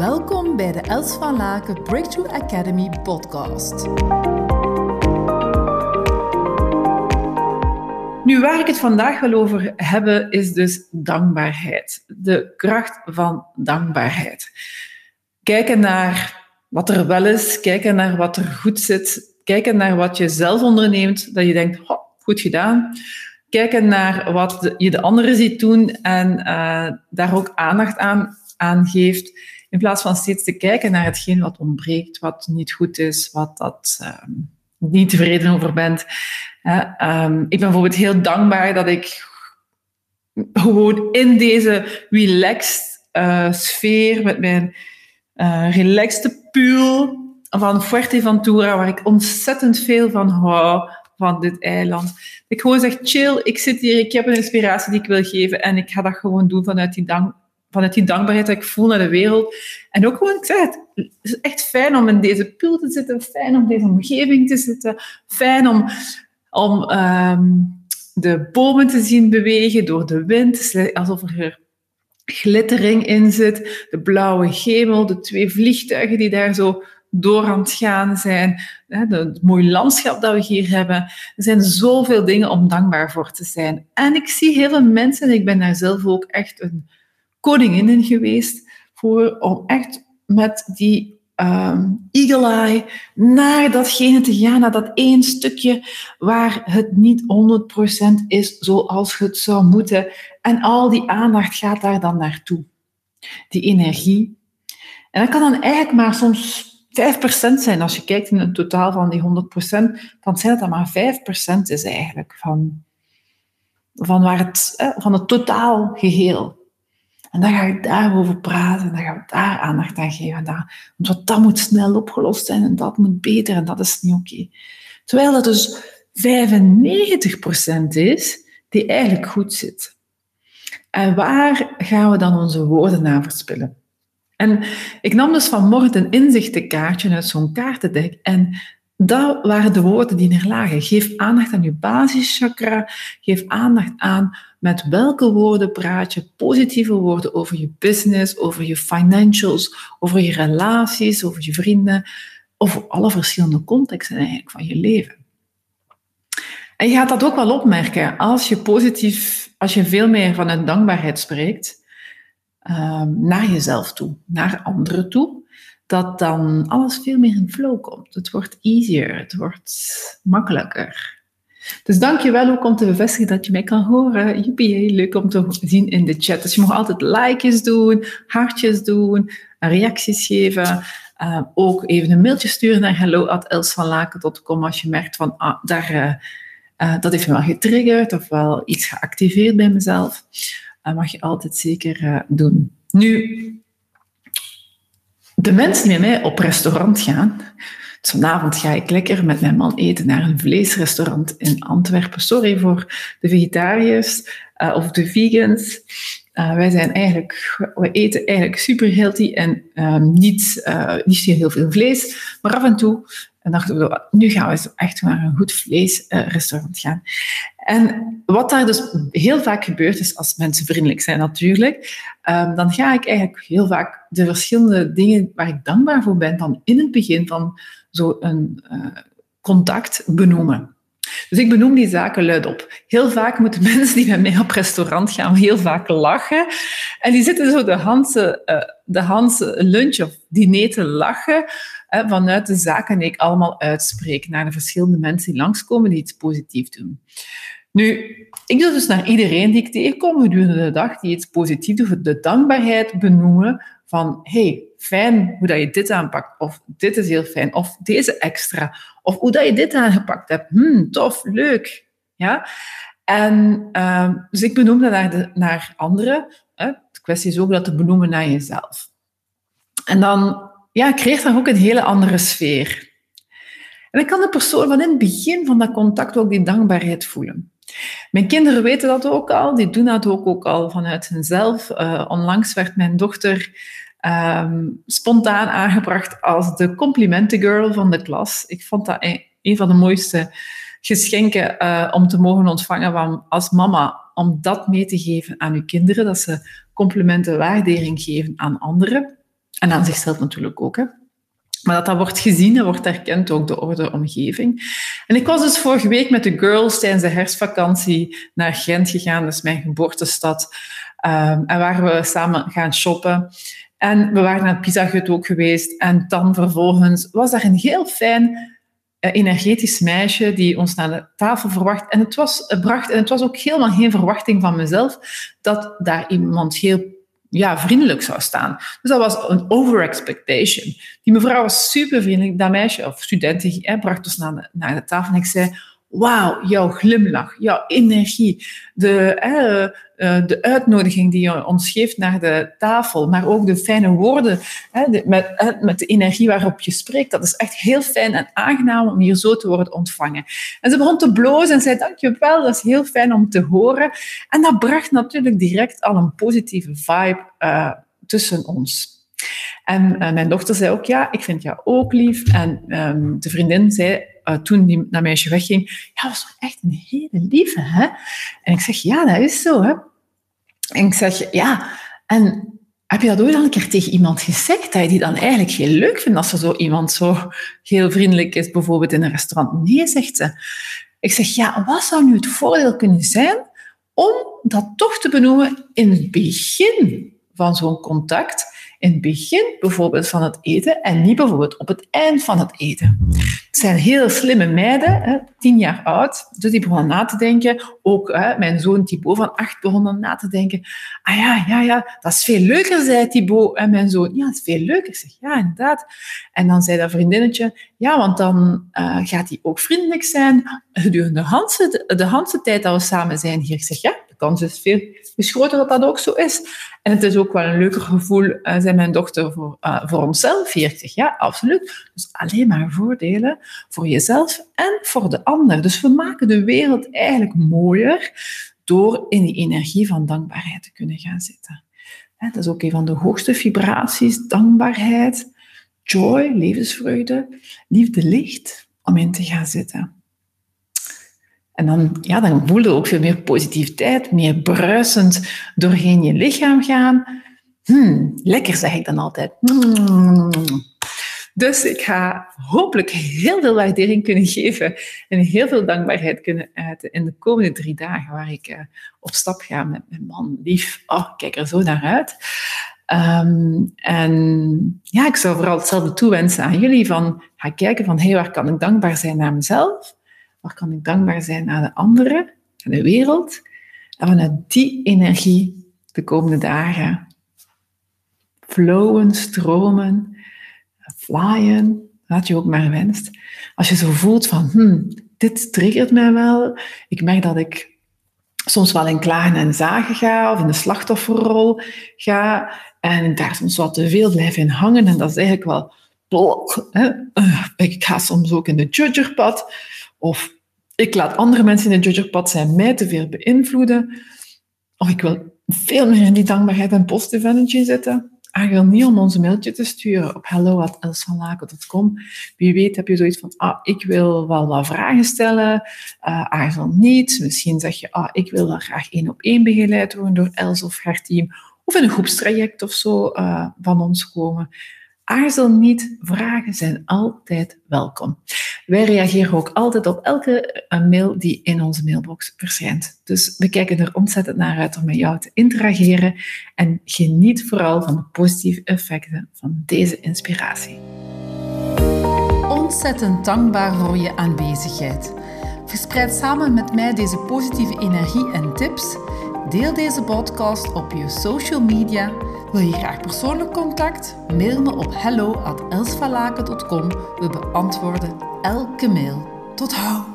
Welkom bij de Els van Laken Breakthrough Academy podcast. Nu, waar ik het vandaag wil over hebben, is dus dankbaarheid. De kracht van dankbaarheid. Kijken naar wat er wel is, kijken naar wat er goed zit, kijken naar wat je zelf onderneemt, dat je denkt, goed gedaan. Kijken naar wat je de anderen ziet doen en uh, daar ook aandacht aan, aan geeft. In plaats van steeds te kijken naar hetgeen wat ontbreekt, wat niet goed is, wat dat uh, niet tevreden over bent. Um, ik ben bijvoorbeeld heel dankbaar dat ik gewoon in deze relaxed uh, sfeer met mijn uh, relaxte pool van Fuerteventura, waar ik ontzettend veel van hou, van dit eiland. Ik gewoon zeg, chill, ik zit hier, ik heb een inspiratie die ik wil geven en ik ga dat gewoon doen vanuit die, dank, vanuit die dankbaarheid dat ik voel naar de wereld. En ook gewoon, ik zeg het, is echt fijn om in deze pool te zitten, fijn om deze omgeving te zitten, fijn om, om um, de bomen te zien bewegen door de wind, alsof er glittering in zit, de blauwe hemel, de twee vliegtuigen die daar zo door aan het gaan zijn, het mooie landschap dat we hier hebben. Er zijn zoveel dingen om dankbaar voor te zijn. En ik zie heel veel mensen, en ik ben daar zelf ook echt een koningin in geweest, voor, om echt met die um, eagle eye naar datgene te gaan, naar dat één stukje waar het niet 100% is zoals het zou moeten. En al die aandacht gaat daar dan naartoe. Die energie. En dat kan dan eigenlijk maar soms 5% zijn. Als je kijkt in het totaal van die 100%, dan zijn dan maar 5% is eigenlijk van, van, waar het, van het totaal geheel. En dan ga ik daarover praten en dan gaan we daar aandacht aan geven. Daar, want dat moet snel opgelost zijn en dat moet beter en dat is niet oké. Terwijl dat dus 95% is die eigenlijk goed zit. En waar gaan we dan onze woorden naar verspillen? En ik nam dus vanmorgen een inzichtenkaartje uit zo'n kaartendek en dat waren de woorden die er lagen. Geef aandacht aan je basischakra. Geef aandacht aan met welke woorden praat je. Positieve woorden over je business, over je financials, over je relaties, over je vrienden. Over alle verschillende contexten eigenlijk van je leven. En je gaat dat ook wel opmerken als je positief, als je veel meer van een dankbaarheid spreekt um, naar jezelf toe, naar anderen toe, dat dan alles veel meer in flow komt. Het wordt easier, het wordt makkelijker. Dus dank je wel ook om te bevestigen dat je mij kan horen. Joepie, leuk om te zien in de chat. Dus je mag altijd likejes doen, hartjes doen, reacties geven. Uh, ook even een mailtje sturen naar hello.elsvanlaken.com als je merkt van, ah, daar, uh, uh, dat heeft me wel getriggerd of wel iets geactiveerd bij mezelf. Dat mag je altijd zeker doen. Nu, de mensen die met mij op restaurant gaan, dus vanavond ga ik lekker met mijn man eten naar een vleesrestaurant in Antwerpen. Sorry voor de vegetariërs uh, of de vegans. Uh, wij zijn eigenlijk, we eten eigenlijk super healthy en um, niet, uh, niet heel veel vlees, maar af en toe en dachten we, nu gaan we echt naar een goed vleesrestaurant gaan. En wat daar dus heel vaak gebeurt, is als mensen vriendelijk zijn natuurlijk, um, dan ga ik eigenlijk heel vaak de verschillende dingen waar ik dankbaar voor ben, van in het begin van zo'n uh, contact benoemen. Dus ik benoem die zaken luidop. Heel vaak moeten mensen die met mij op restaurant gaan heel vaak lachen. En die zitten zo de Hanse, uh, de Hanse lunch of diner te lachen vanuit de zaken die ik allemaal uitspreek naar de verschillende mensen die langskomen die iets positiefs doen. Nu, ik doe dus naar iedereen die ik tegenkom gedurende de dag die iets positiefs doet, de dankbaarheid benoemen van hey, fijn hoe dat je dit aanpakt, of dit is heel fijn, of deze extra, of hoe dat je dit aangepakt hebt. Hmm, tof, leuk. Ja? En uh, dus ik benoem dat naar, naar anderen. Hè. De kwestie is ook dat te benoemen naar jezelf. En dan ja, creëert dat ook een hele andere sfeer. En dan kan de persoon van in het begin van dat contact ook die dankbaarheid voelen. Mijn kinderen weten dat ook al, die doen dat ook, ook al vanuit hunzelf. Uh, onlangs werd mijn dochter um, spontaan aangebracht als de complimentengirl van de klas. Ik vond dat een, van de mooiste geschenken uh, om te mogen ontvangen van, als mama, om dat mee te geven aan uw kinderen, dat ze complimenten waardering geven aan anderen. En aan zichzelf natuurlijk ook. Hè. Maar dat dat wordt gezien en wordt erkend ook door de omgeving. En ik was dus vorige week met de girls tijdens de herfstvakantie naar Gent gegaan, is mijn geboortestad. Um, en waar we samen gaan shoppen. En we waren naar het Pizza Hut ook geweest. En dan vervolgens was daar een heel fijn uh, energetisch meisje die ons naar de tafel verwacht. En het was, bracht, en het was ook helemaal geen verwachting van mezelf dat daar iemand heel ja, vriendelijk zou staan. Dus dat was een over-expectation. Die mevrouw was super vriendelijk. Dat meisje, of studenten, bracht ons naar de, naar de tafel. En ik zei, wauw, jouw glimlach, jouw energie, de, uh, de uitnodiging die je ons geeft naar de tafel, maar ook de fijne woorden de, met, met de energie waarop je spreekt. Dat is echt heel fijn en aangenaam om hier zo te worden ontvangen. En ze begon te blozen en zei, dankjewel, dat is heel fijn om te horen. En dat bracht natuurlijk direct al een positieve vibe uh, tussen ons. En mijn dochter zei ook, ja, ik vind jou ook lief. En um, de vriendin zei, uh, toen die, dat meisje wegging, ja, was echt een hele lieve, hè? En ik zeg, ja, dat is zo, hè? En ik zeg, ja, en heb je dat ooit al een keer tegen iemand gezegd, dat je die dan eigenlijk heel leuk vindt als er zo iemand zo heel vriendelijk is, bijvoorbeeld in een restaurant? Nee, zegt ze. Ik zeg, ja, wat zou nu het voordeel kunnen zijn om dat toch te benoemen in het begin van zo'n contact? In het begin bijvoorbeeld van het eten en niet bijvoorbeeld op het eind van het eten. Het zijn heel slimme meiden, hè, tien jaar oud, dus die begonnen na te denken. Ook hè, mijn zoon Thibaut van acht begon na te denken. Ah ja, ja, ja, dat is veel leuker, zei Thibaut. En mijn zoon, ja, dat is veel leuker. Ik zeg, ja, inderdaad. En dan zei dat vriendinnetje, ja, want dan uh, gaat hij ook vriendelijk zijn gedurende de handse, de handse tijd dat we samen zijn hier. Ik zeg, ja, kans is veel groter dat dat ook zo is. En het is ook wel een leuker gevoel, uh, zei mijn dochter, voor, uh, voor onszelf, 40 ja, absoluut. Dus alleen maar voordelen voor jezelf en voor de ander. Dus we maken de wereld eigenlijk mooier door in die energie van dankbaarheid te kunnen gaan zitten. Dat is ook een van de hoogste vibraties, dankbaarheid, joy, levensvreugde, liefde, licht, om in te gaan zitten. En dan, ja, dan ook veel meer positiviteit, meer bruisend doorheen je lichaam gaan. Hmm, lekker zeg ik dan altijd. Dus ik ga hopelijk heel veel waardering kunnen geven en heel veel dankbaarheid kunnen uiten in de komende drie dagen waar ik uh, op stap ga met mijn man lief. Oh, kijk er zo naar uit. Um, en ja, ik zou vooral hetzelfde toewensen aan jullie van ga kijken van hey, waar kan ik dankbaar zijn naar mezelf? Waar kan ik dankbaar zijn aan de anderen, aan de wereld? En vanuit die energie de komende dagen flowen, stromen, flyen, wat je ook maar wenst. Als je zo voelt van, hmm, dit triggert mij wel. Ik merk dat ik soms wel in klagen en zagen ga of in de slachtofferrol ga en daar soms wat te veel blijf in hangen en dat is eigenlijk wel Hè? Ik ga soms ook in de judgerpad. Of ik laat andere mensen in de judgerpad zijn mij te veel beïnvloeden. Of ik wil veel meer in die dankbaarheid en positive energy zitten. Aarzel niet om ons een mailtje te sturen op hello.elsvanlaken.com. Wie weet heb je zoiets van, ah, ik wil wel wat vragen stellen. Uh, aarzel niet. Misschien zeg je, ah, ik wil wel graag één op één begeleid worden door Els of haar team. Of in een groepstraject of zo uh, van ons komen. Aarzel niet, vragen zijn altijd welkom. Wij reageren ook altijd op elke eh, mail die in onze mailbox verschijnt. Dus we kijken er ontzettend naar uit om met jou te interageren en geniet vooral van de positieve effecten van deze inspiratie. Ontzettend dankbaar voor je aanwezigheid. Verspreid samen met mij deze positieve energie en tips. Deel deze podcast op je social media wil je graag persoonlijk contact? Mail me op hello@elsvalaken.com. We beantwoorden elke mail. Tot hou!